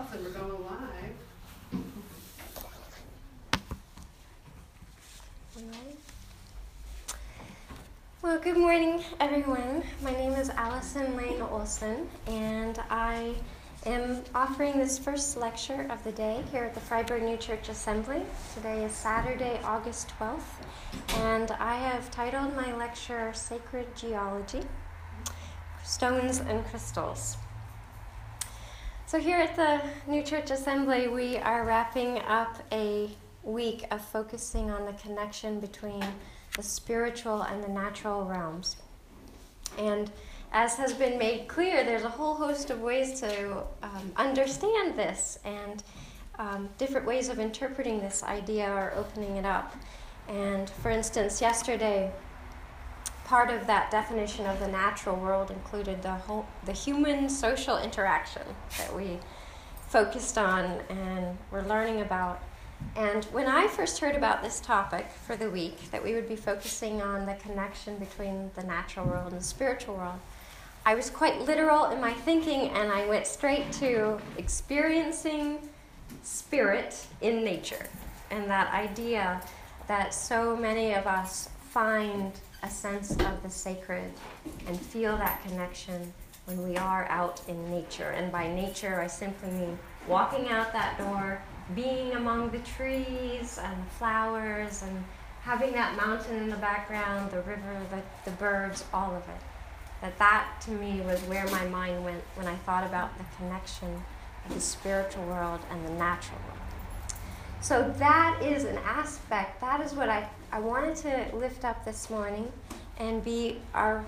and we're going live. Well, good morning, everyone. My name is Allison Lane Olson, and I am offering this first lecture of the day here at the Fryeburg New Church Assembly. Today is Saturday, August 12th, and I have titled my lecture Sacred Geology Stones and Crystals. So, here at the New Church Assembly, we are wrapping up a week of focusing on the connection between the spiritual and the natural realms. And as has been made clear, there's a whole host of ways to um, understand this and um, different ways of interpreting this idea or opening it up. And for instance, yesterday, part of that definition of the natural world included the whole the human social interaction that we focused on and we're learning about. And when I first heard about this topic for the week, that we would be focusing on the connection between the natural world and the spiritual world, I was quite literal in my thinking and I went straight to experiencing spirit in nature and that idea that so many of us find a sense of the sacred and feel that connection when we are out in nature. And by nature, I simply mean walking out that door, being among the trees and flowers, and having that mountain in the background, the river, the, the birds, all of it. That that to me was where my mind went when I thought about the connection of the spiritual world and the natural world. So that is an aspect, that is what I, I wanted to lift up this morning and be our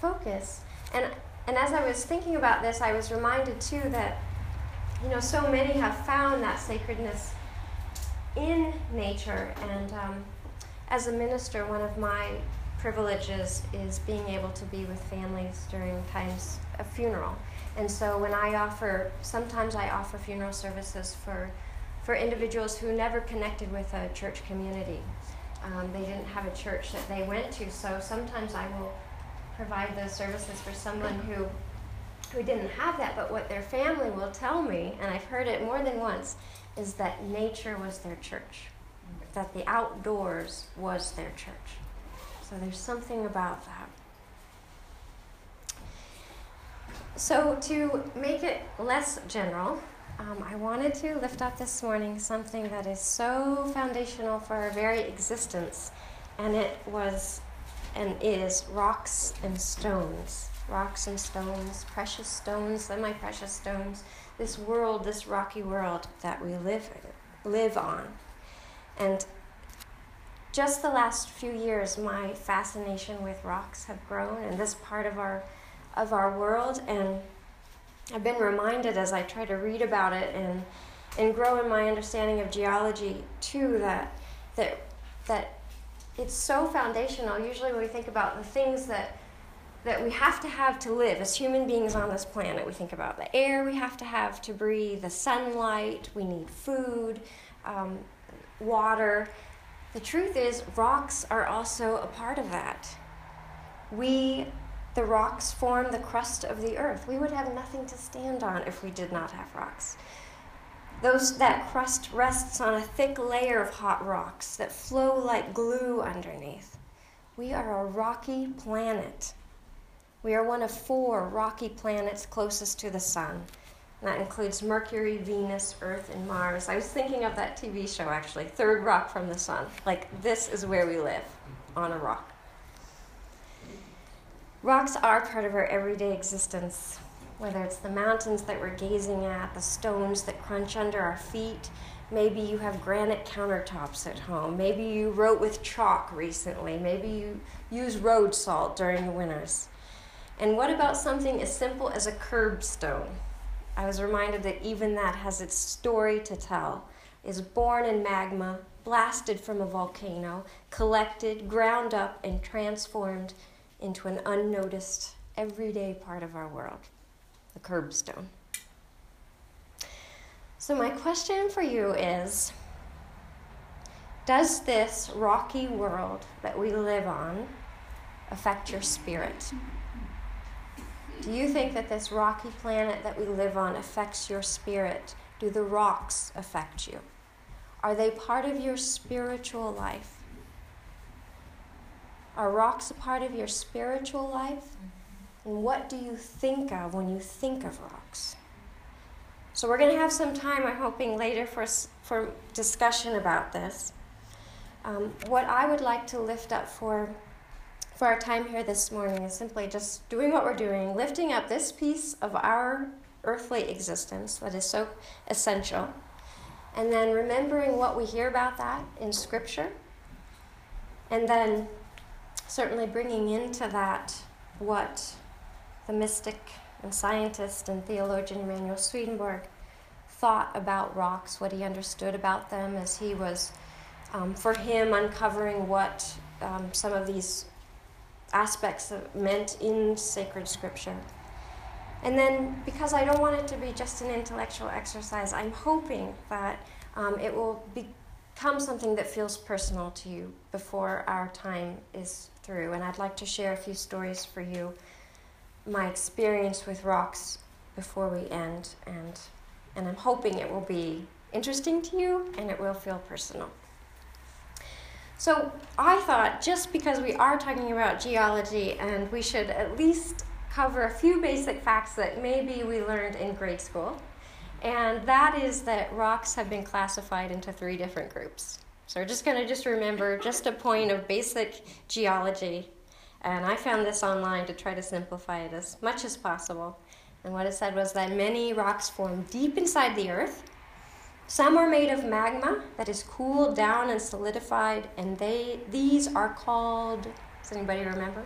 focus. And, and as I was thinking about this, I was reminded too that, you know, so many have found that sacredness in nature. And um, as a minister, one of my privileges is being able to be with families during times of funeral. And so when I offer, sometimes I offer funeral services for for individuals who never connected with a church community. Um, they didn't have a church that they went to, so sometimes I will provide those services for someone who who didn't have that, but what their family will tell me, and I've heard it more than once, is that nature was their church, that the outdoors was their church. So there's something about that. So, to make it less general, um, I wanted to lift up this morning something that is so foundational for our very existence, and it was and is rocks and stones. Rocks and stones, precious stones, semi precious stones, this world, this rocky world that we live, live on. And just the last few years, my fascination with rocks have grown, and this part of our, of our world. And I've been reminded as I try to read about it and and grow in my understanding of geology too that that that it's so foundational. Usually when we think about the things that that we have to have to live as human beings on this planet. We think about the air we have to have to breathe, the sunlight, we need food, um, water. The truth is, rocks are also a part of that. We the rocks form the crust of the earth. We would have nothing to stand on if we did not have rocks. Those, that crust rests on a thick layer of hot rocks that flow like glue underneath. We are a rocky planet. We are one of four rocky planets closest to the sun. And that includes Mercury, Venus, Earth, and Mars. I was thinking of that TV show actually, Third Rock from the Sun. Like, this is where we live, on a rock. Rocks are part of our everyday existence, whether it's the mountains that we're gazing at, the stones that crunch under our feet. Maybe you have granite countertops at home. Maybe you wrote with chalk recently. Maybe you use road salt during the winters. And what about something as simple as a curbstone? I was reminded that even that has its story to tell. Is born in magma, blasted from a volcano, collected, ground up, and transformed into an unnoticed, everyday part of our world the curbstone. So, my question for you is Does this rocky world that we live on affect your spirit? Do you think that this rocky planet that we live on affects your spirit do the rocks affect you? Are they part of your spiritual life? Are rocks a part of your spiritual life? And what do you think of when you think of rocks? So, we're going to have some time, I'm hoping, later for, for discussion about this. Um, what I would like to lift up for, for our time here this morning is simply just doing what we're doing, lifting up this piece of our earthly existence that is so essential, and then remembering what we hear about that in Scripture, and then certainly bringing into that what the mystic and scientist and theologian Emanuel Swedenborg thought about rocks, what he understood about them as he was, um, for him, uncovering what um, some of these aspects meant in sacred scripture. And then, because I don't want it to be just an intellectual exercise, I'm hoping that um, it will become something that feels personal to you before our time is through. And I'd like to share a few stories for you, my experience with rocks before we end. And, and I'm hoping it will be interesting to you and it will feel personal. So I thought just because we are talking about geology and we should at least cover a few basic facts that maybe we learned in grade school. And that is that rocks have been classified into three different groups. So we're just going to just remember just a point of basic geology. And I found this online to try to simplify it as much as possible. And what it said was that many rocks form deep inside the earth. Some are made of magma that is cooled down and solidified, and they these are called. Does anybody remember?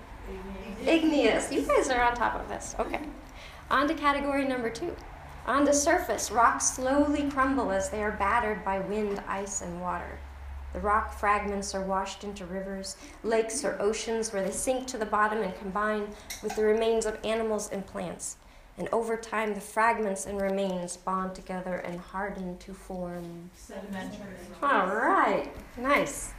Igneous. You guys are on top of this. Okay. On to category number two. On the surface, rocks slowly crumble as they are battered by wind, ice, and water. The rock fragments are washed into rivers, lakes, or oceans where they sink to the bottom and combine with the remains of animals and plants. And over time, the fragments and remains bond together and harden to form sedimentary. Rocks. All right, nice.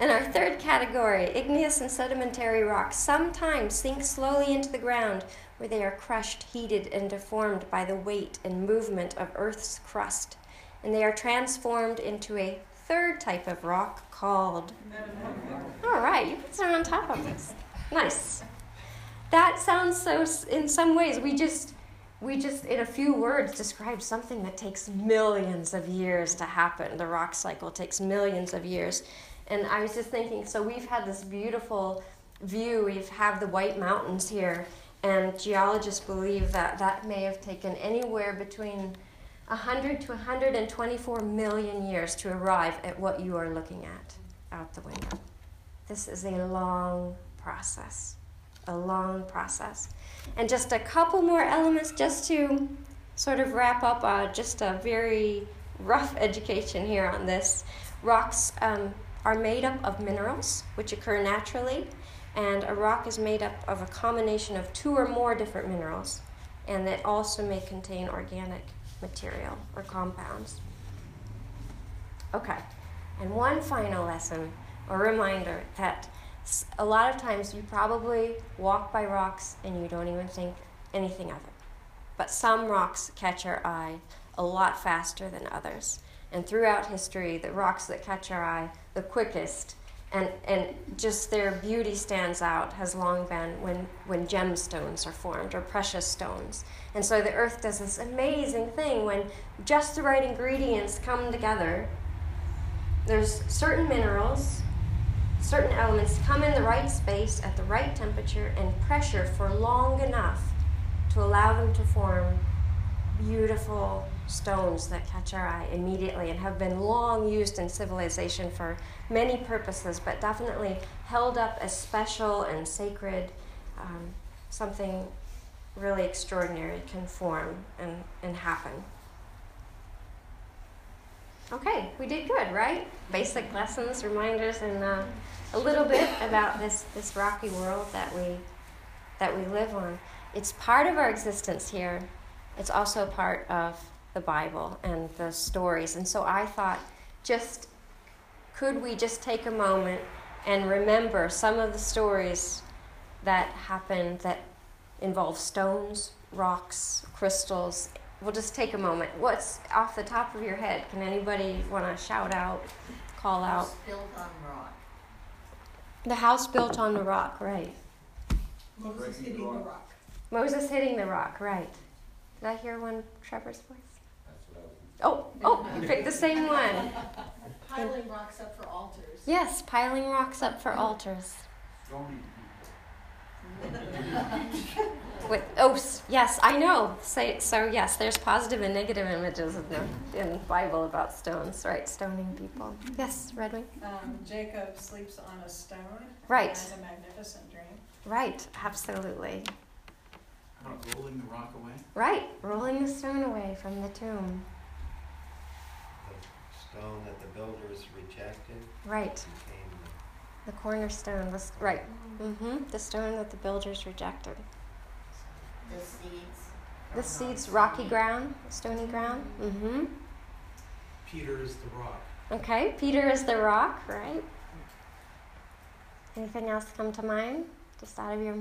And our third category, igneous and sedimentary rocks, sometimes sink slowly into the ground where they are crushed, heated, and deformed by the weight and movement of Earth's crust. And they are transformed into a third type of rock called. All right, you guys are on top of this. Nice. That sounds so, in some ways, we just. We just, in a few words, describe something that takes millions of years to happen. The rock cycle takes millions of years. And I was just thinking, so we've had this beautiful view. We have the White Mountains here, and geologists believe that that may have taken anywhere between 100 to 124 million years to arrive at what you are looking at out the window. This is a long process, a long process. And just a couple more elements just to sort of wrap up uh, just a very rough education here on this. Rocks um, are made up of minerals, which occur naturally, and a rock is made up of a combination of two or more different minerals, and it also may contain organic material or compounds. Okay, and one final lesson or reminder that a lot of times you probably walk by rocks and you don't even think anything of it. But some rocks catch our eye a lot faster than others. And throughout history, the rocks that catch our eye the quickest and, and just their beauty stands out has long been when, when gemstones are formed or precious stones. And so the earth does this amazing thing when just the right ingredients come together. There's certain minerals, certain elements come in the right space at the right temperature and pressure for long enough to allow them to form beautiful stones that catch our eye immediately and have been long used in civilization for many purposes, but definitely held up as special and sacred. Um, something really extraordinary can form and, and happen. Okay, we did good, right? Basic lessons, reminders, and uh, a little bit about this, this rocky world that we, that we live on. It's part of our existence here it's also part of the Bible and the stories. And so I thought, just could we just take a moment and remember some of the stories that happened that involve stones, rocks, crystals, we'll just take a moment. What's off the top of your head? Can anybody want to shout out, call out? House built on rock. The house built on the rock, right. Moses hitting the the rock. rock. Moses hitting the rock, right. Did I hear one Trevor's voice? That's what I was. Oh, oh, you picked the same one. Piling rocks up for altars. Yes, piling rocks up for altars. With oh yes, I know. Say so. Yes, there's positive and negative images in the in the Bible about stones, right? Stoning people. Yes, Redwing. Um, Jacob sleeps on a stone. and Right. Has a magnificent dream. Right, absolutely. How about rolling the rock away? Right, rolling the stone away from the tomb. The stone that the builders rejected Right, became the cornerstone was right. Mm-hmm. The stone that the builders rejected. The seeds. The seeds, rocky ground, stony ground. Mm-hmm. Peter is the rock. Okay, Peter is the rock, right? Anything else come to mind? Just out of your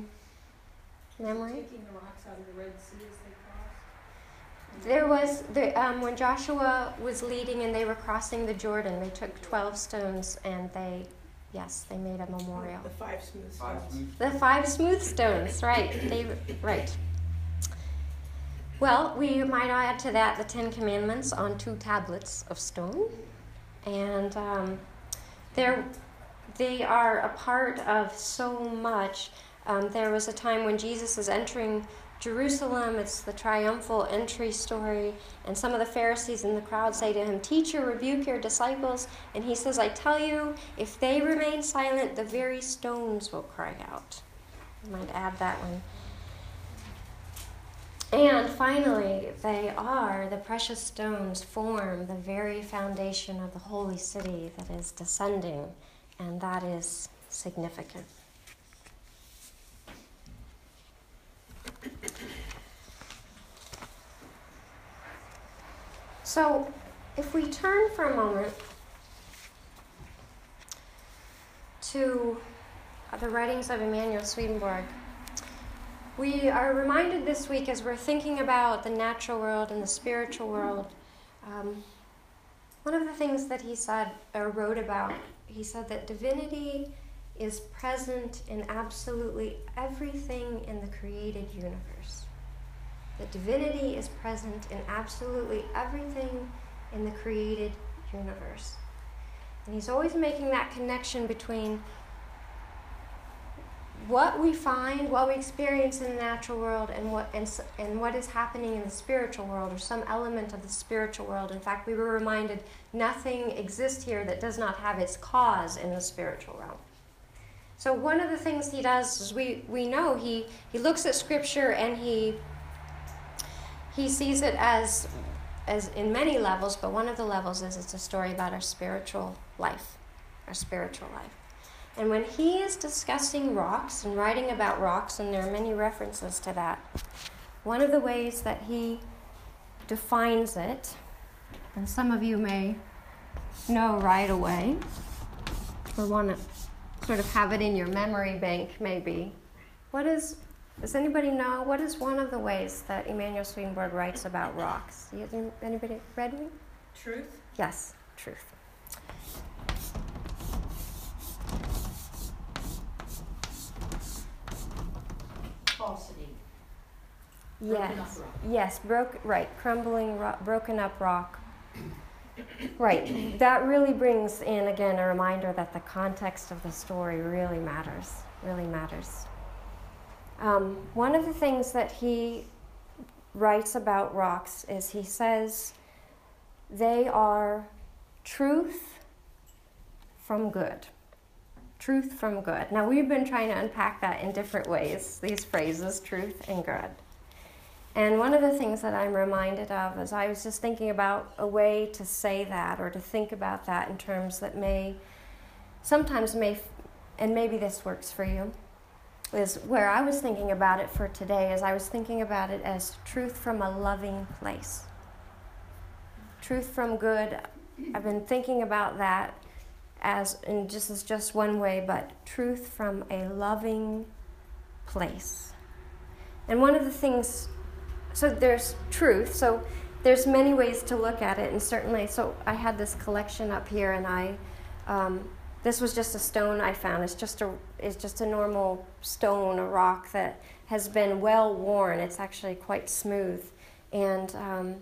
memory? Taking the rocks out of the Red Sea as they crossed. There was the um, when Joshua was leading and they were crossing the Jordan. They took twelve stones and they, yes, they made a memorial. The five smooth Five stones. smooth. The five smooth stones, right? They right. Well, we might add to that the Ten Commandments on two tablets of stone, and um, they are a part of so much. Um, there was a time when Jesus is entering Jerusalem. It's the triumphal entry story, and some of the Pharisees in the crowd say to him, "Teacher, rebuke your disciples." And he says, "I tell you, if they remain silent, the very stones will cry out." I might add that one. And finally, they are the precious stones form the very foundation of the holy city that is descending, and that is significant. So, if we turn for a moment to the writings of Emanuel Swedenborg, we are reminded this week as we're thinking about the natural world and the spiritual world. Um, one of the things that he said or wrote about, he said that divinity is present in absolutely everything in the created universe. That divinity is present in absolutely everything in the created universe. And he's always making that connection between what we find, what we experience in the natural world, and what and, and what is happening in the spiritual world, or some element of the spiritual world. In fact, we were reminded nothing exists here that does not have its cause in the spiritual realm. So one of the things he does is we, we know he, he looks at scripture and he he sees it as as in many levels, but one of the levels is it's a story about our spiritual life, our spiritual life. And when he is discussing rocks and writing about rocks, and there are many references to that, one of the ways that he defines it, and some of you may know right away, or want to sort of have it in your memory bank maybe, what is, does anybody know, what is one of the ways that Emanuel Swedenborg writes about rocks? You- Anybody read me? Truth. Yes, truth. Falsity. Broken up Yes. rock. Yes, broke right, crumbling rock, broken up rock. Right. That really brings in again a reminder that the context of the story really matters. Really matters. Um, one of the things that he writes about rocks is he says they are truth from good. Truth from good. Now, we've been trying to unpack that in different ways, these phrases, truth and good. And one of the things that I'm reminded of is I was just thinking about a way to say that or to think about that in terms that may, sometimes may, and maybe this works for you, is where I was thinking about it for today, is I was thinking about it as truth from a loving place. Truth from good. I've been thinking about that as, and just as just one way, but truth from a loving place. And one of the things so there's truth. So there's many ways to look at it, and certainly, so I had this collection up here, and I, um, this was just a stone I found. It's just a, it's just a normal stone, a rock that has been well worn. It's actually quite smooth, and um,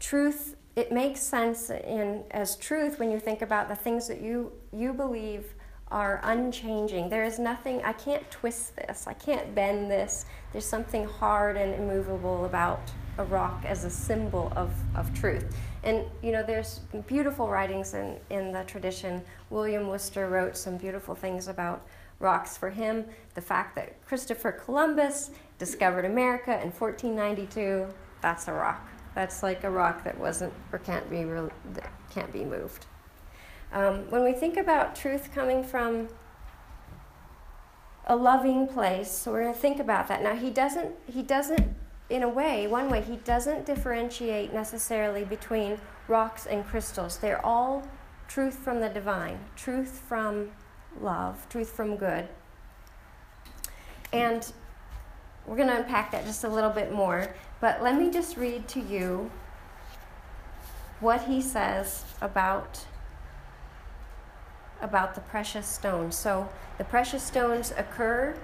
truth. It makes sense in as truth when you think about the things that you you believe are unchanging. There is nothing, I can't twist this, I can't bend this. There's something hard and immovable about a rock as a symbol of, of truth. And, you know, there's beautiful writings in, in the tradition. William Worcester wrote some beautiful things about rocks. For him, the fact that Christopher Columbus discovered America in 1492, that's a rock. That's like a rock that wasn't or can't be, re- can't be moved. Um, when we think about truth coming from a loving place, so we're going to think about that. Now, he doesn't, he doesn't, in a way, one way, he doesn't differentiate necessarily between rocks and crystals. They're all truth from the divine, truth from love, truth from good. And we're going to unpack that just a little bit more. But let me just read to you what he says about about the precious stones. So the precious stones occur,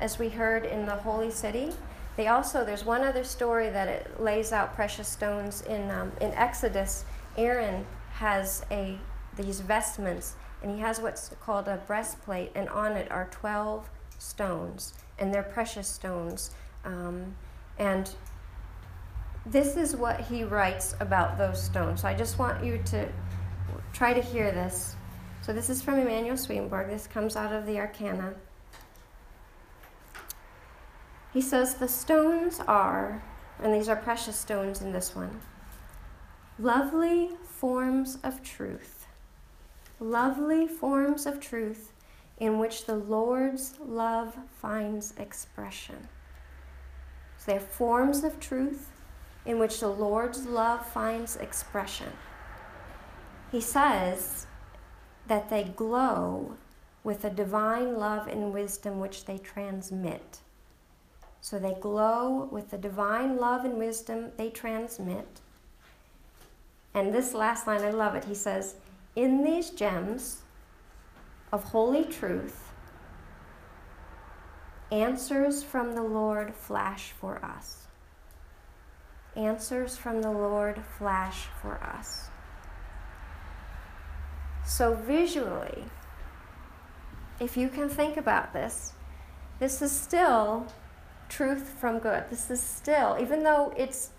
as we heard in the holy city. They also there's one other story that it lays out precious stones in um, in Exodus. Aaron has a these vestments, and he has what's called a breastplate, and on it are twelve stones, and they're precious stones. Um, and this is what he writes about those stones. So I just want you to try to hear this. So this is from Emanuel Swedenborg. This comes out of the Arcana. He says the stones are, and these are precious stones in this one, lovely forms of truth. Lovely forms of truth in which the Lord's love finds expression. So they're forms of truth in which the Lord's love finds expression. He says that they glow with a divine love and wisdom which they transmit. So they glow with the divine love and wisdom they transmit. And this last line, I love it. He says, In these gems of holy truth, answers from the Lord flash for us. Answers from the Lord flash for us. So, visually, if you can think about this, this is still truth from good. This is still, even though it's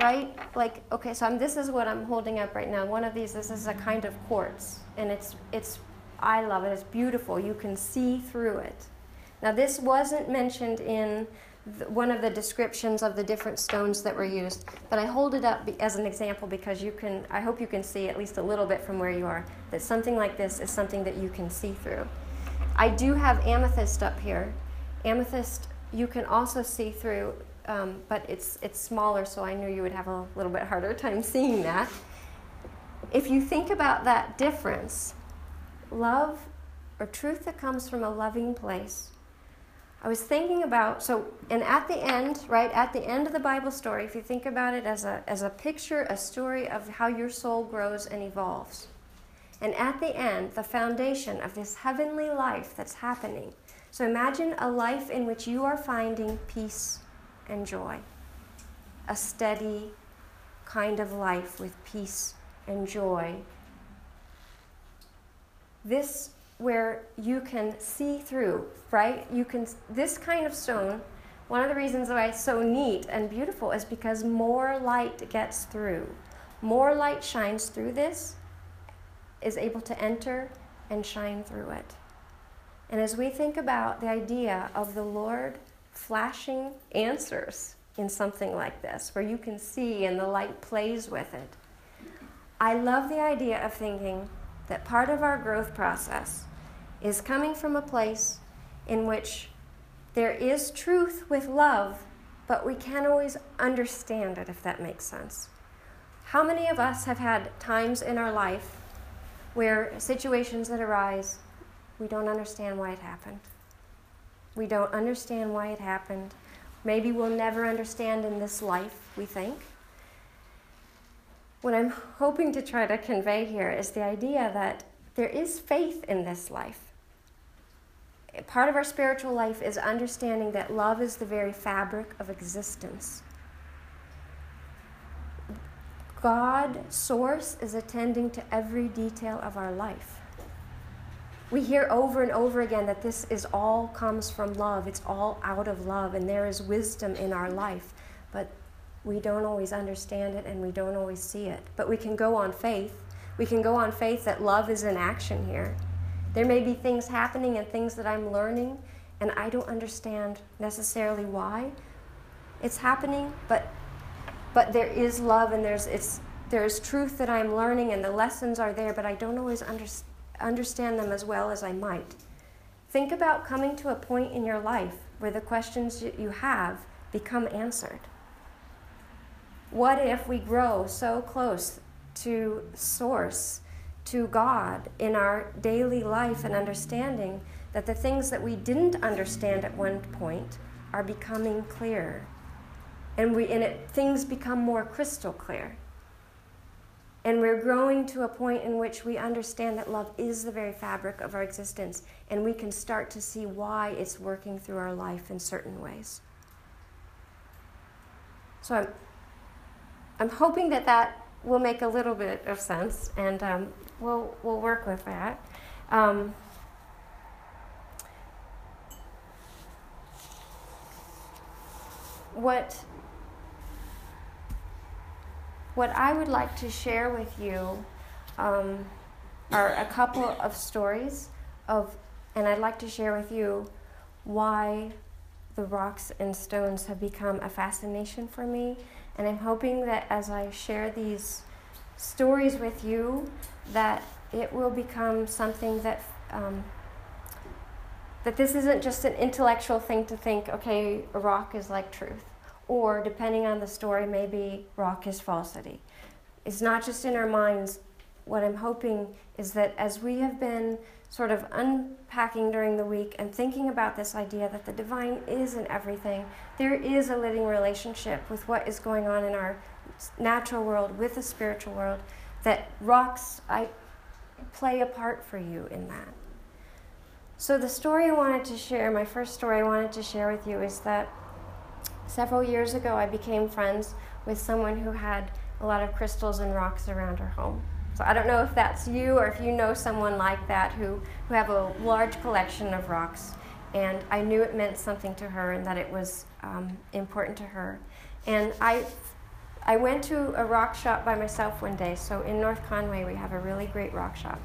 right, like okay, so I'm, this is what I'm holding up right now. One of these, this is a kind of quartz, and it's it's I love it. It's beautiful. You can see through it. Now, this wasn't mentioned in one of the descriptions of the different stones that were used, but I hold it up as an example because you can, I hope you can see at least a little bit from where you are, that something like this is something that you can see through. I do have amethyst up here. Amethyst you can also see through, um, but it's, it's smaller, so I knew you would have a little bit harder time seeing that. If you think about that difference, love or truth that comes from a loving place I was thinking about so and at the end, right, at the end of the Bible story, if you think about it as a as a picture, a story of how your soul grows and evolves. And at the end, the foundation of this heavenly life that's happening. So imagine a life in which you are finding peace and joy. A steady kind of life with peace and joy. This where you can see through, right? You can this kind of stone. One of the reasons why it's so neat and beautiful is because more light gets through. More light shines through this, is able to enter and shine through it. And as we think about the idea of the Lord flashing answers in something like this, where you can see and the light plays with it, I love the idea of thinking that part of our growth process is coming from a place in which there is truth with love, but we can't always understand it, if that makes sense. How many of us have had times in our life where situations that arise, we don't understand why it happened? We don't understand why it happened. maybe we'll never understand in this life, we think. What I'm hoping to try to convey here is the idea that there is faith in this life. Part of our spiritual life is understanding that love is the very fabric of existence. God, Source, is attending to every detail of our life. We hear over and over again that this is all comes from love. It's all out of love, and there is wisdom in our life. But we don't always understand it and we don't always see it. But we can go on faith. We can go on faith that love is in action here. There may be things happening and things that I'm learning, and I don't understand necessarily why it's happening, but but there is love and there's it's there's truth that I'm learning and the lessons are there, but I don't always under, understand them as well as I might. Think about coming to a point in your life where the questions you have become answered. What if we grow so close to Source, to God in our daily life and understanding that the things that we didn't understand at one point are becoming clear? and we and it things become more crystal clear and we're growing to a point in which we understand that love is the very fabric of our existence and we can start to see why it's working through our life in certain ways so i'm i'm hoping that that will make a little bit of sense and um, we'll we'll work with that um, what what I would like to share with you um, are a couple of stories of, and I'd like to share with you why the rocks and stones have become a fascination for me. And I'm hoping that as I share these stories with you, that it will become something that um, that this isn't just an intellectual thing to think, okay, rock is like truth or depending on the story, maybe rock is falsity. It's not just in our minds. What I'm hoping is that as we have been sort of unpacking during the week and thinking about this idea that the divine is in everything, there is a living relationship with what is going on in our natural world with the spiritual world, that rocks I play a part for you in that. So the story I wanted to share, my first story I wanted to share with you is that Several years ago, I became friends with someone who had a lot of crystals and rocks around her home. So I don't know if that's you or if you know someone like that who, who have a large collection of rocks. And I knew it meant something to her and that it was um, important to her. And I, I went to a rock shop by myself one day. So in North Conway, we have a really great rock shop.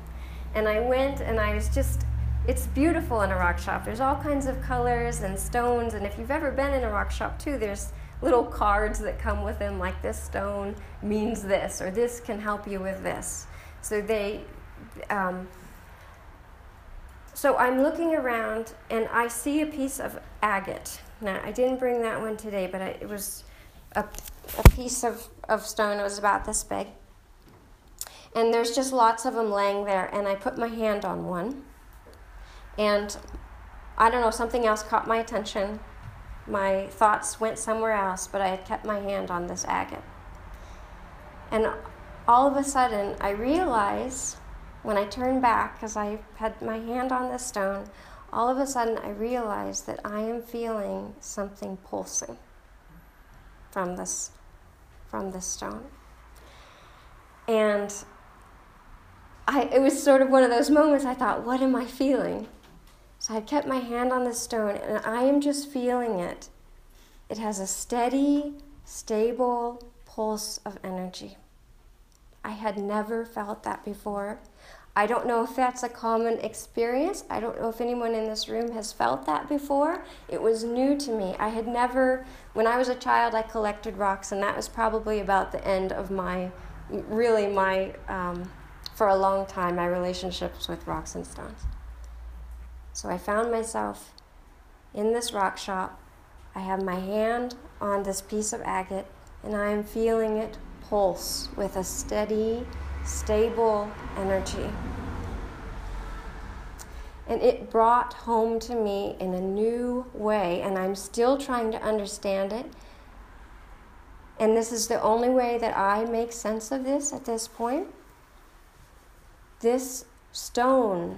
And I went and I was just it's beautiful in a rock shop. There's all kinds of colors and stones, and if you've ever been in a rock shop too, there's little cards that come with them, like this stone means this, or this can help you with this. So they, um, so I'm looking around and I see a piece of agate. Now I didn't bring that one today, but I, it was a, a piece of, of stone. It was about this big, and there's just lots of them laying there. And I put my hand on one and I don't know, something else caught my attention. My thoughts went somewhere else, but I had kept my hand on this agate. And all of a sudden, I realized when I turned back, because I had my hand on this stone, all of a sudden I realized that I am feeling something pulsing from this, from this stone. And I, it was sort of one of those moments I thought, what am I feeling? So I kept my hand on the stone and I am just feeling it. It has a steady, stable pulse of energy. I had never felt that before. I don't know if that's a common experience. I don't know if anyone in this room has felt that before. It was new to me. I had never, when I was a child, I collected rocks, and that was probably about the end of my, really my, um, for a long time, my relationships with rocks and stones. So I found myself in this rock shop. I have my hand on this piece of agate and I am feeling it pulse with a steady, stable energy. And it brought home to me in a new way, and I'm still trying to understand it. And this is the only way that I make sense of this at this point. This stone,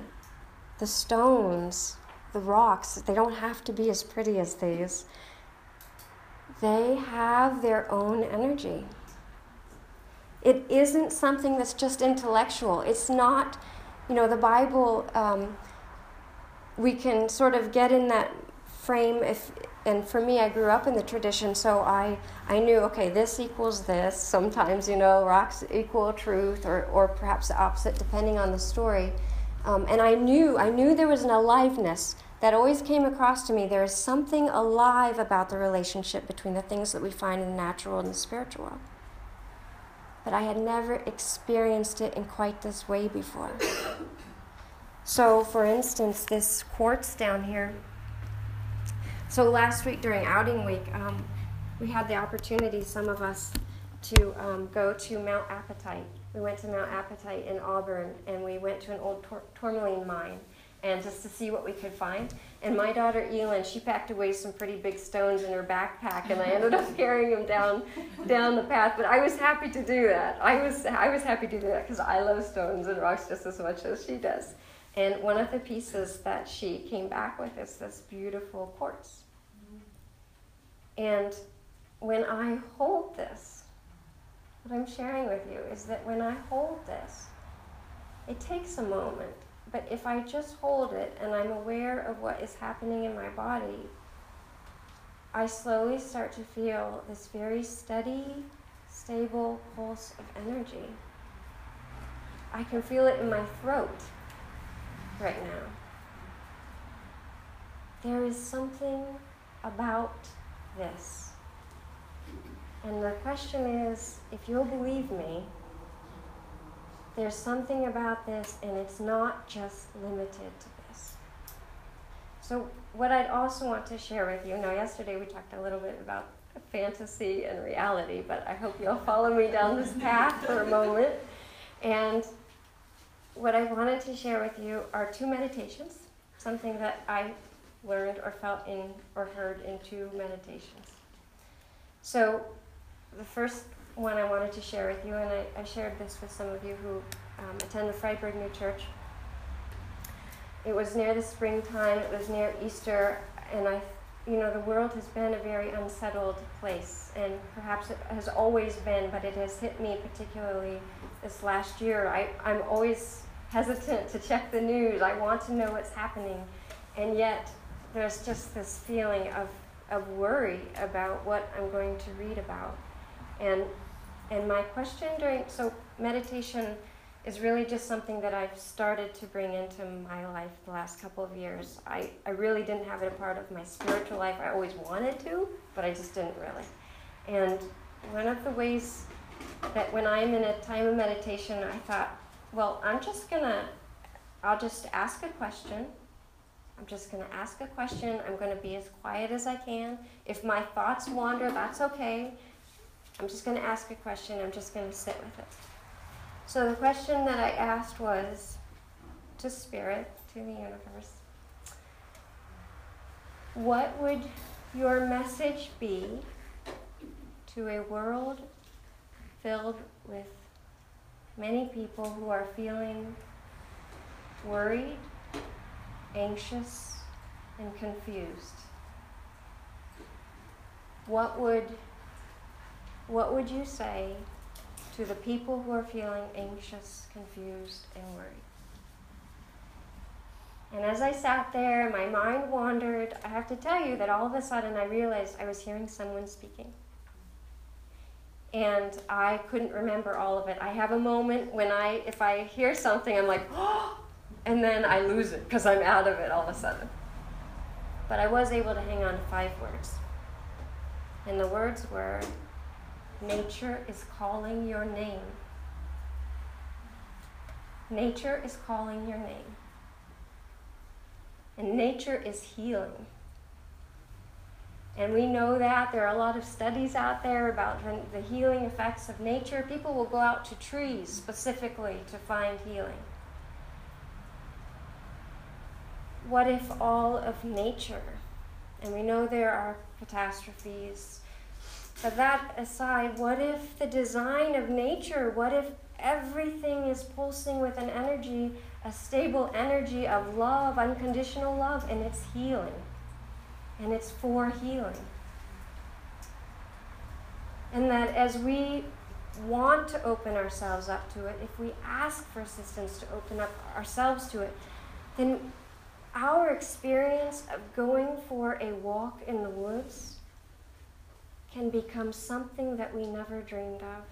the stones, the rocks, they don't have to be as pretty as these. They have their own energy. It isn't something that's just intellectual. It's not, you know, the Bible, um, we can sort of get in that frame if and for me i grew up in the tradition so i i knew okay this equals this. Sometimes you know rocks equal truth or or perhaps the opposite depending on the story. Um, and i knew i knew there was an aliveness that always came across to me. There is something alive about the relationship between the things that we find in the natural and the spiritual but i had never experienced it in quite this way before. So for instance this quartz down here. So last week during outing week, um, we had the opportunity, some of us, to um, go to Mount Apatite. We went to Mount Apatite in Auburn, and we went to an old tourmaline mine, and just to see what we could find. And my daughter Elin, she packed away some pretty big stones in her backpack, and I ended up carrying them down down the path. But I was happy to do that. I was I was happy to do that because I love stones and rocks just as much as she does. And one of the pieces that she came back with is this beautiful quartz. And when I hold this, what I'm sharing with you is that when I hold this, it takes a moment, but if I just hold it and I'm aware of what is happening in my body, I slowly start to feel this very steady, stable pulse of energy. I can feel it in my throat right now. There is something about this. And the question is if you'll believe me, there's something about this, and it's not just limited to this. So, what I'd also want to share with you now, yesterday we talked a little bit about fantasy and reality, but I hope you'll follow me down this path for a moment. And what I wanted to share with you are two meditations, something that I learned or felt in or heard in two meditations. So, the first one I wanted to share with you, and I, I shared this with some of you who um, attend the Fryeburg New Church. It was near the springtime, it was near Easter, and I, you know, the world has been a very unsettled place, and perhaps it has always been, but it has hit me particularly this last year. I, I'm always hesitant to check the news. I want to know what's happening, and yet there's just this feeling of, of worry about what I'm going to read about. And, and my question during, so meditation is really just something that I've started to bring into my life the last couple of years. I, I really didn't have it a part of my spiritual life. I always wanted to, but I just didn't really. And one of the ways that when I'm in a time of meditation, I thought, well, I'm just gonna, I'll just ask a question I'm just to ask a question. I'm to be as quiet as I can. If my thoughts wander, that's okay. I'm just going to ask a question. I'm just going to sit with it. So the question that I asked was to Spirit, to the universe, what would your message be to a world filled with many people who are feeling worried, anxious and confused, what would, what would you say to the people who are feeling anxious, confused, and worried? And as I sat there, my mind wandered. I have to tell you that all of a sudden I realized I was hearing someone speaking. And I couldn't remember all of it. I have a moment when I, if I hear something, I'm like, oh, and then I lose it because I'm out of it all of a sudden. But I was able to hang on to five words. And the words were Nature is calling your name. Nature is calling your name. And nature is healing. And we know that there are a lot of studies out there about the, healing effects of nature. People will go out to trees specifically to find healing. what if all of nature, and we know there are catastrophes, but that aside, what if the design of nature, what if everything is pulsing with an energy, a stable energy of love, unconditional love, and it's healing, and it's for healing? And that as we want to open ourselves up to it, if we ask for assistance to open up ourselves to it, then our experience of going for a walk in the woods can become something that we never dreamed of.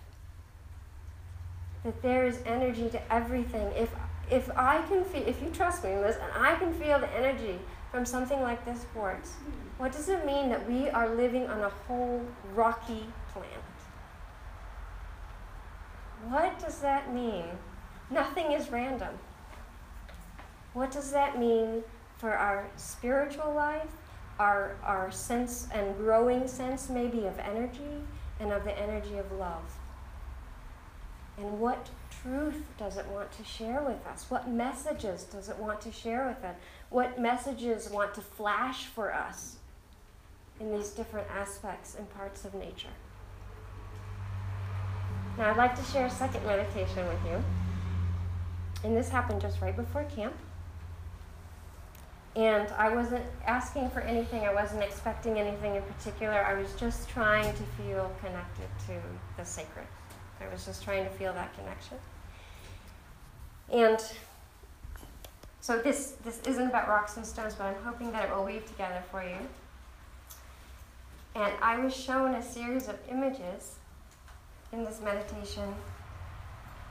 That there is energy to everything. If if I can feel, if you trust me, Liz, and I can feel the energy from something like this quartz, what does it mean that we are living on a whole rocky planet? What does that mean? Nothing is random. What does that mean for our spiritual life, our, our sense and growing sense maybe of energy and of the energy of love? And what truth does it want to share with us? What messages does it want to share with us? What messages want to flash for us in these different aspects and parts of nature? Now, I'd like to share a second meditation with you. And this happened just right before camp. And I wasn't asking for anything, I wasn't expecting anything in particular. I was just trying to feel connected to the sacred. I was just trying to feel that connection. And so this, this isn't about rocks and stones, but I'm hoping that it will weave together for you. And I was shown a series of images in this meditation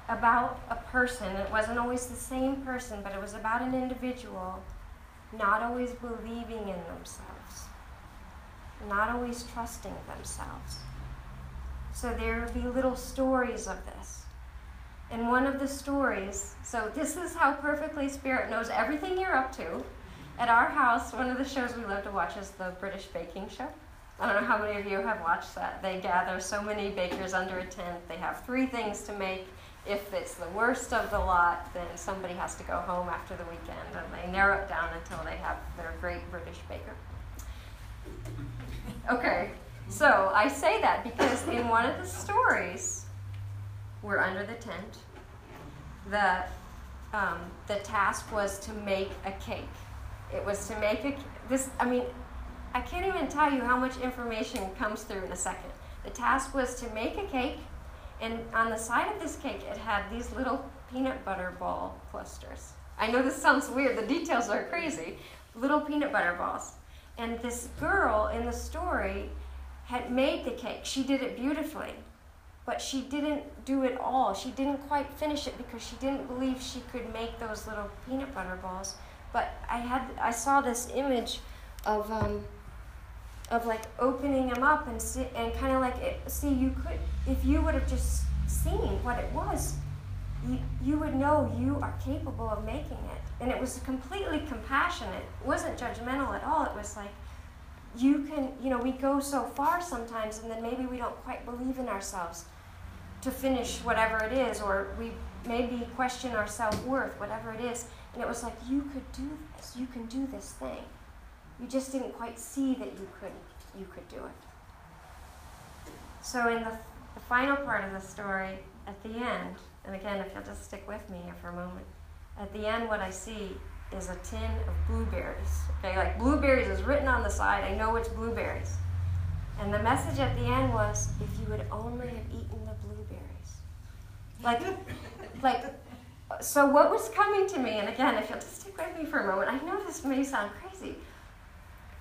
about a person. It wasn't always the same person, but it was about an individual not always believing in themselves, not always trusting themselves. So there be little stories of this. And one of the stories, so this is how perfectly Spirit knows everything you're up to. At our house, one of the shows we love to watch is the British Baking Show. I don't know how many of you have watched that. They gather so many bakers under a tent. They have three things to make. If it's the worst of the lot, then somebody has to go home after the weekend, and they narrow it down until they have their great British baker. Okay, so I say that because in one of the stories, we're under the tent. The um, the task was to make a cake. It was to make a this. I mean, I can't even tell you how much information comes through in a second. The task was to make a cake, and on the side of this cake, it had these little peanut butter ball clusters. I know this sounds weird, the details are crazy. Little peanut butter balls. And this girl in the story had made the cake. She did it beautifully, but she didn't do it all. She didn't quite finish it because she didn't believe she could make those little peanut butter balls. But I had I saw this image of um, of like opening them up and see, and kind of like it, see you could if you would have just seen what it was you, you would know you are capable of making it. And it was completely compassionate. It wasn't judgmental at all. It was like you can you know we go so far sometimes and then maybe we don't quite believe in ourselves to finish whatever it is or we maybe question our self-worth whatever it is. And it was like you could do this. You can do this thing. You just didn't quite see that you could you could do it. So in the, the final part of the story, at the end, and again, if you'll just stick with me here for a moment, at the end, what I see is a tin of blueberries. Okay, like blueberries is written on the side. I know it's blueberries. And the message at the end was, if you would only have eaten the blueberries. Like, like, so what was coming to me, and again, if you'll just stick with me for a moment, I know this may sound crazy,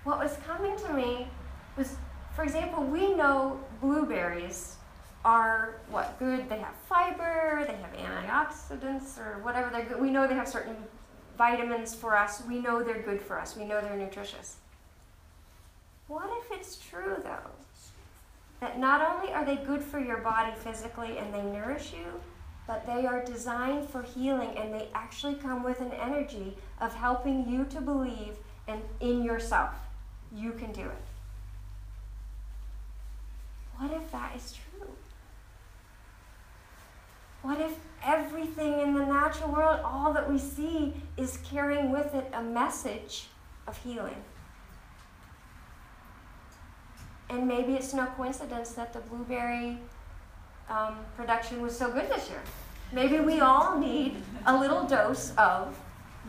what was coming to me was, for example, we know blueberries are what good. They have fiber, they have antioxidants, or whatever they're good. We know they have certain vitamins for us. We know they're good for us. We know they're nutritious. What if it's true though? That not only are they good for your body physically and they nourish you, but they are designed for healing and they actually come with an energy of helping you to believe and in yourself you can do it. What if that is true? What if everything in the natural world, all that we see, is carrying with it a message of healing. And maybe it's no coincidence that the blueberry um, production was so good this year. Maybe we all need a little dose of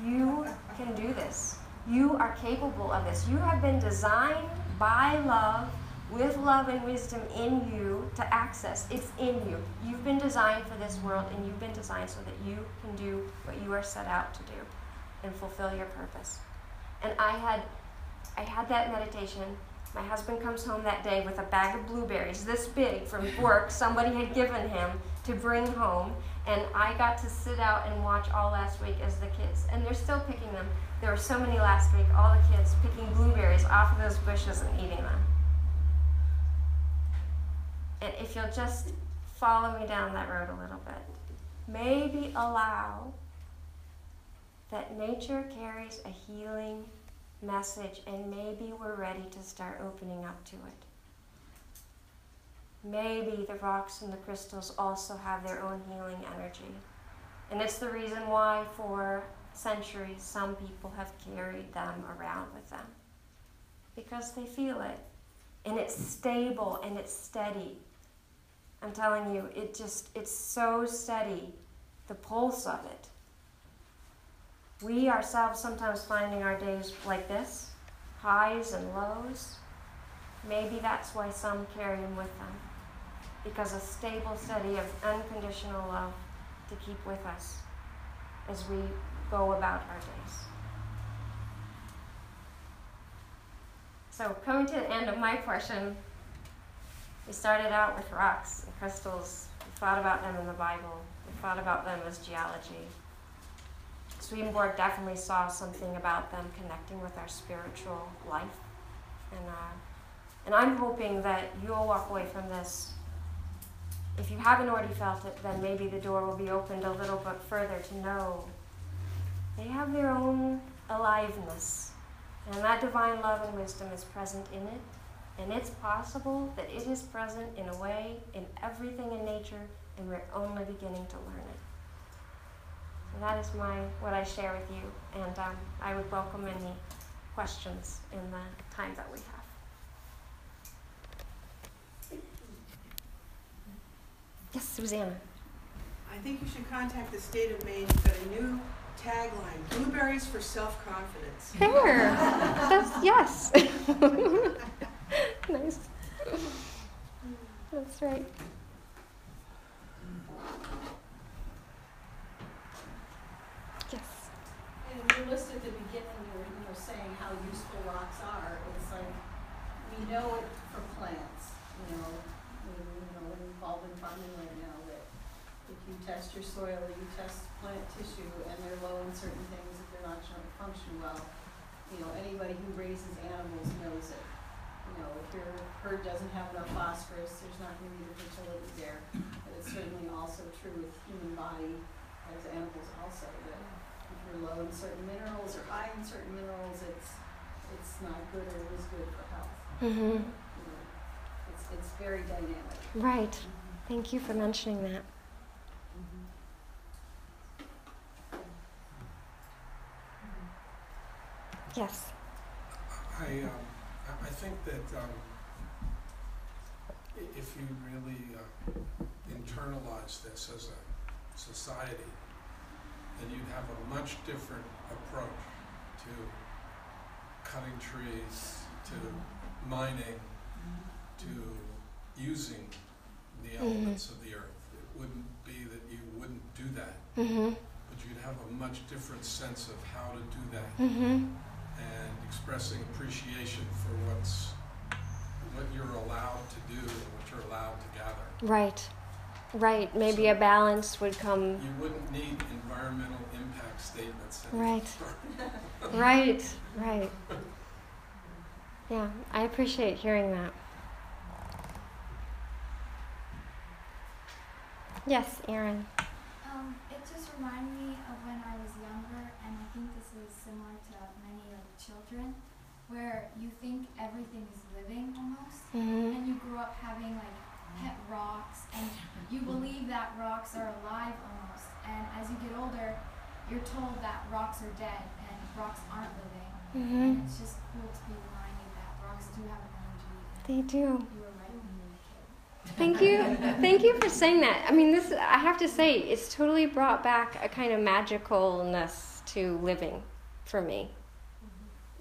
you can do this. You are capable of this. You have been designed by love, with love and wisdom in you to access. It's in you. You've been designed for this world, and you've been designed so that you can do what you are set out to do and fulfill your purpose. And I had, I had that meditation. My husband comes home that day with a bag of blueberries this big from work somebody had given him to bring home. And I got to sit out and watch all last week as the kids, and they're still picking them. There were so many last week, all the kids picking blueberries off of those bushes and eating them. And if you'll just follow me down that road a little bit, maybe allow that nature carries a healing message, and maybe we're ready to start opening up to it. Maybe the rocks and the crystals also have their own healing energy. And it's the reason why, for centuries, some people have carried them around with them. Because they feel it. And it's stable and it's steady. I'm telling you, it just, it's so steady, the pulse of it. We ourselves sometimes finding our days like this, highs and lows. Maybe that's why some carry them with them. Because a stable, steady of unconditional love to keep with us as we go about our days. So, coming to the end of my portion, we started out with rocks and crystals. We thought about them in the Bible. We thought about them as geology. Swedenborg definitely saw something about them connecting with our spiritual life. And, uh, and I'm hoping that you'll walk away from this. If you haven't already felt it, then maybe the door will be opened a little bit further to know they have their own aliveness. And that divine love and wisdom is present in it. And it's possible that it is present in a way in everything in nature, and we're only beginning to learn it. So that is my what I share with you, and um, I would welcome any questions in the time that we have. Yes, Susanna. I think you should contact the state of Maine. Got a new tagline: "Blueberries for self-confidence." There. That's yes. nice. That's right. Yes. And you list at the beginning, you were, you know, saying how useful rocks are, it's like, we know it from plants, you know, we, you know, we're involved in farming right now, that if you test your soil, or you test plant tissue, and they're low in certain things, if they're not showing function well, you know, anybody who raises animals knows it. You know, if your herd doesn't have enough phosphorus, there's not gonna be the fertility there, but it's certainly also true with human body as animals also, that if you're low in certain minerals or high in certain minerals, it's, it's not good or is good for health. Mm-hmm. You know, it's, it's very dynamic. Right. Thank you for mentioning that. Yes. I, um, I- think that, um, i- if you really, uh, internalize this as a society, then you'd have a much different approach to cutting trees, to mining, to using the elements of the earth. It wouldn't be that you wouldn't do that, Mm-hmm. but you'd have a much different sense of how to do that Mm-hmm. And expressing appreciation for what's what you're allowed to do and what you're allowed to gather. Right. Right. Maybe a balance would come. You wouldn't need environmental impact statements. Right. Right. Right. Yeah, I appreciate hearing that. Yes, Aaron. Um, it just reminded me of when I was younger, and I think this is similar to many like children, where you think everything is living almost, Mm-hmm. and you grew up having like pet rocks, and you believe that rocks are alive almost. And as you get older, you're told that rocks are dead and rocks aren't living. Mm-hmm. And it's just cool to be reminded that rocks do have an energy. They do. you were right when you were a kid. Thank you. Thank you for saying that. I mean, this, I have to say, it's totally brought back a kind of magicalness to living for me.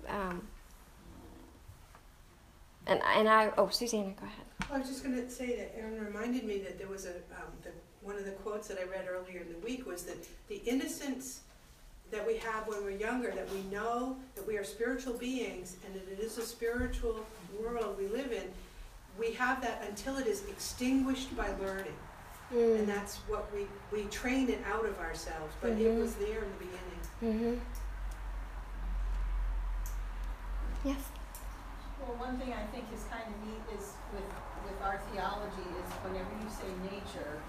Um, and, and I, oh, Susanna, go ahead. I was just gonna say that Aaron reminded me that there was a, um, the, one of the quotes that I read earlier in the week was that the innocence that we have when we're younger, that we know that we are spiritual beings and that it is a spiritual world we live in, we have that until it is extinguished by learning. And that's what we, we train it out of ourselves, but it Mhm. was there in the beginning. Mm-hmm. Yes. Well, one thing I think is kind of neat is with, with our theology is whenever you say nature,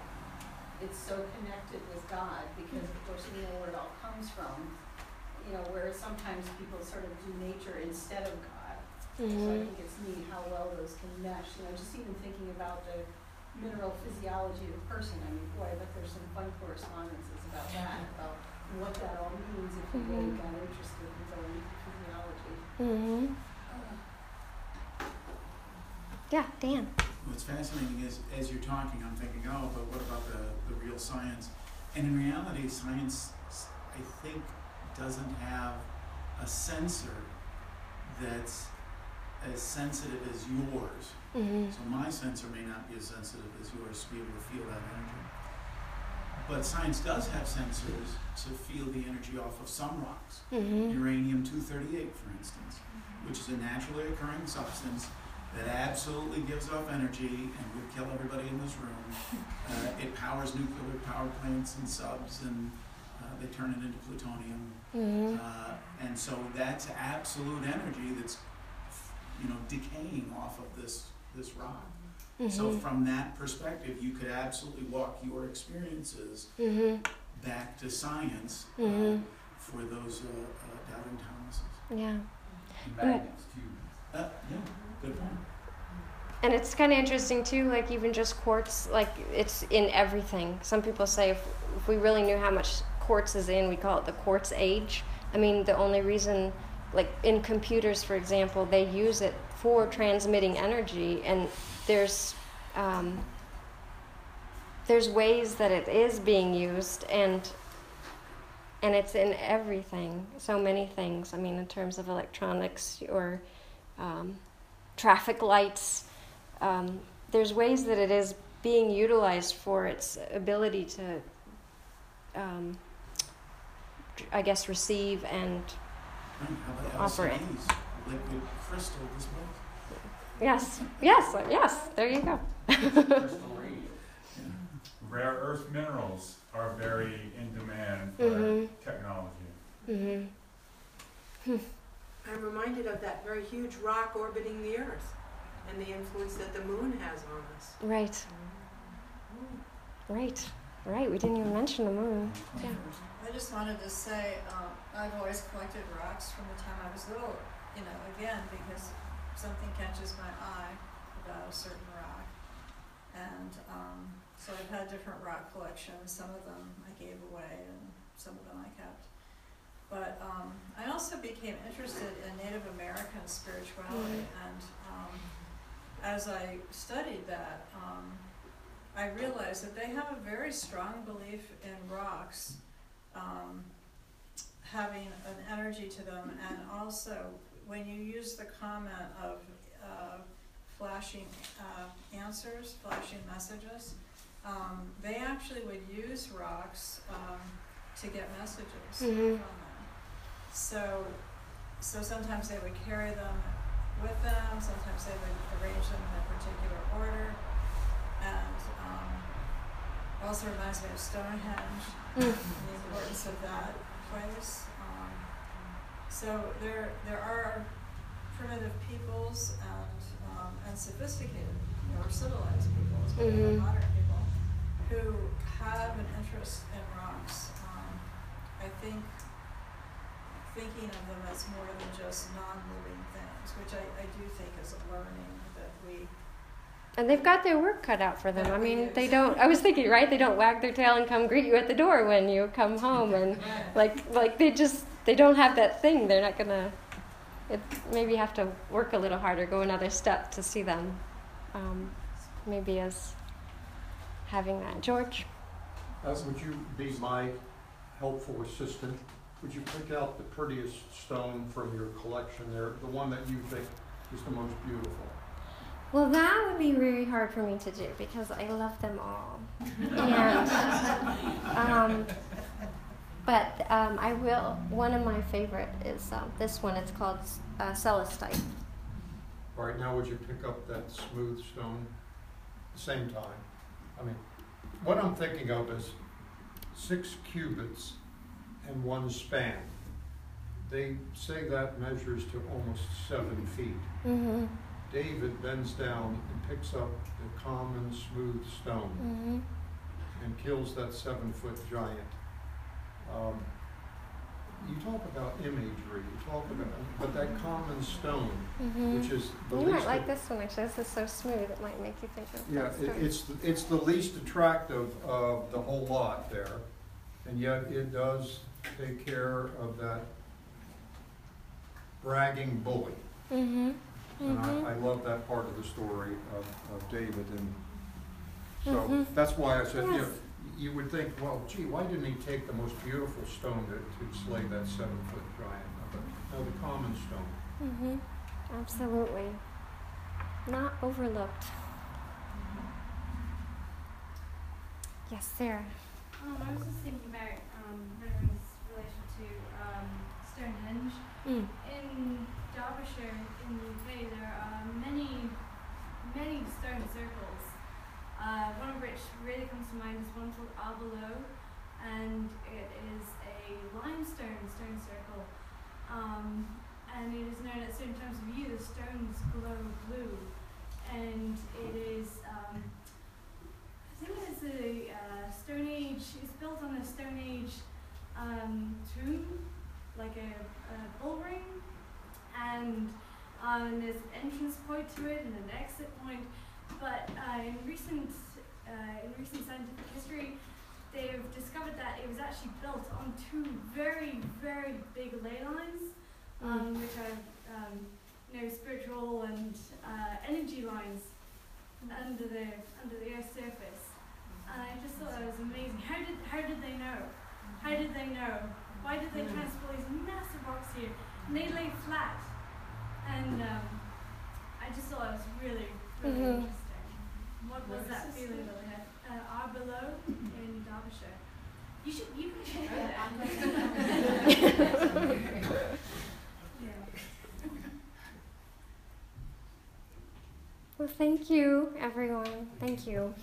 it's so connected with God because of course we know where it all comes from. You know, whereas sometimes people sort of do nature instead of God. So I Mm-hmm. think it's neat how well those can mesh, you know, just even thinking about the mineral physiology of a person, I mean, boy, I bet there's some fun correspondences about that, about what that all means if you really Mhm. got interested in going. Mm-hmm. Yeah, Dan. What's fascinating is, as you're talking, I'm thinking, oh, but what about the, the real science? And in reality, science, I think, doesn't have a sensor that's as sensitive as yours. Mm-hmm. So my sensor may not be as sensitive as yours to be able to feel that energy. But science does have sensors to feel the energy off of some rocks. Mm-hmm. Uranium 238, for instance, which is a naturally occurring substance that absolutely gives off energy and would kill everybody in this room. Uh, it powers nuclear power plants and subs, and uh, they turn it into plutonium. Mm-hmm. Uh, and so that's absolute energy that's, you know, decaying off of this this rock. So Mm-hmm. from that perspective, you could absolutely walk your experiences Mm-hmm. back to science uh, for those uh, uh, doubting Thomases. Yeah. Magnets too. Uh, yeah, good point. And it's kind of interesting too, like even just quartz, like it's in everything. Some people say if, if we really knew how much quartz is in, we call it the quartz age. I mean, the only reason, like in computers, for example, they use it for transmitting energy, and there's um, there's ways that it is being used, and and it's in everything, so many things. I mean, in terms of electronics or um, traffic lights um, there's ways that it is being utilized for its ability to, um, I guess, receive and Right, how about Offer it. LCDs, liquid crystal displays? Yes, yes, yes. There you go. Rare earth minerals are very in demand for Mhm. technology. hmm I'm reminded of that very huge rock orbiting the Earth and the influence that the moon has on us. Right, right, right. We didn't even mention the moon. Yeah. I just wanted to say, um, I've always collected rocks from the time I was little, you know, again, because something catches my eye about a certain rock. And, um, so I've had different rock collections, some of them I gave away and some of them I kept. But, um, I also became interested in Native American spirituality and, um, as I studied that, um, I realized that they have a very strong belief in rocks um, having an energy to them, and also when you use the comment of uh, flashing uh, answers, flashing messages, um, they actually would use rocks um, to get messages Mhm. from them. So, so sometimes they would carry them with them, sometimes they would arrange them in a particular order, and um, it also reminds me of Stonehenge Mm. and the importance of that place. So there, there are primitive peoples and, um, and sophisticated, or civilized peoples, but Mhm. modern people, who have an interest in rocks. Um, I think thinking of them as more than just non-living things, which I, I do think is a learning that we and they've got their work cut out for them. I mean, they don't. I was thinking, right? They don't wag their tail and come greet you at the door when you come home, and like like they just they don't have that thing. They're not gonna. It maybe have to work a little harder, go another step to see them. Um, maybe as having that. George. Uh, would you be my helpful assistant? Would you pick out the prettiest stone from your collection there, the one that you think is the most beautiful? Well, that would be very hard for me to do because I love them all. And, um, but um, I will. One of my favorite is um, this one. It's called uh, Celestite. All right, now would you pick up that smooth stone? At the same time. I mean, what I'm thinking of is six cubits and one span. They say that measures to almost seven feet. Mm-hmm. David bends down and picks up the common smooth stone Mm-hmm. and kills that seven foot giant. Um, you talk about imagery, you talk about, but that common stone, Mm-hmm. which is the You least. might like this one actually. This is so smooth. It might make you think of. Yeah, it, it's, the- it's the least attractive of the whole lot there, and yet it does take care of that bragging bully. Mm-hmm. And Mm-hmm. I, I love that part of the story of, of David, and so Mhm. that's why I said, you know, Yes. You would think, well, gee, why didn't he take the most beautiful stone to, to slay that seven-foot giant? But no, the common stone. Mm-hmm. Absolutely. Not overlooked. Yes, Sarah. Um, I was just thinking about um, Henry's relation to um, Stonehenge. Mm. In Derbyshire, in the UK, there are many, many stone circles. Uh, one of which really comes to mind is one called Arbor Low, and it is a limestone stone circle. Um, and it is known at certain times of year the stones glow blue, and it is. Um, I think it's a uh, Stone Age. It's built on a Stone Age um, tomb, like a, a bull ring, and um, there's an entrance point to it and an exit point. But uh, in recent uh, in recent scientific history, they've discovered that it was actually built on two very very big ley lines, um, which are um, you know spiritual and uh, energy lines under the under the Earth's surface. And I just thought that was amazing. How did how did they know? How did they know? Why did they transport these massive rocks here? And they lay flat. And um, I just thought it was really, really Mhm. interesting. What was that feeling that they had? Uh, Arbor Low in Derbyshire. You should you can yeah. Well, thank you, everyone. Thank you.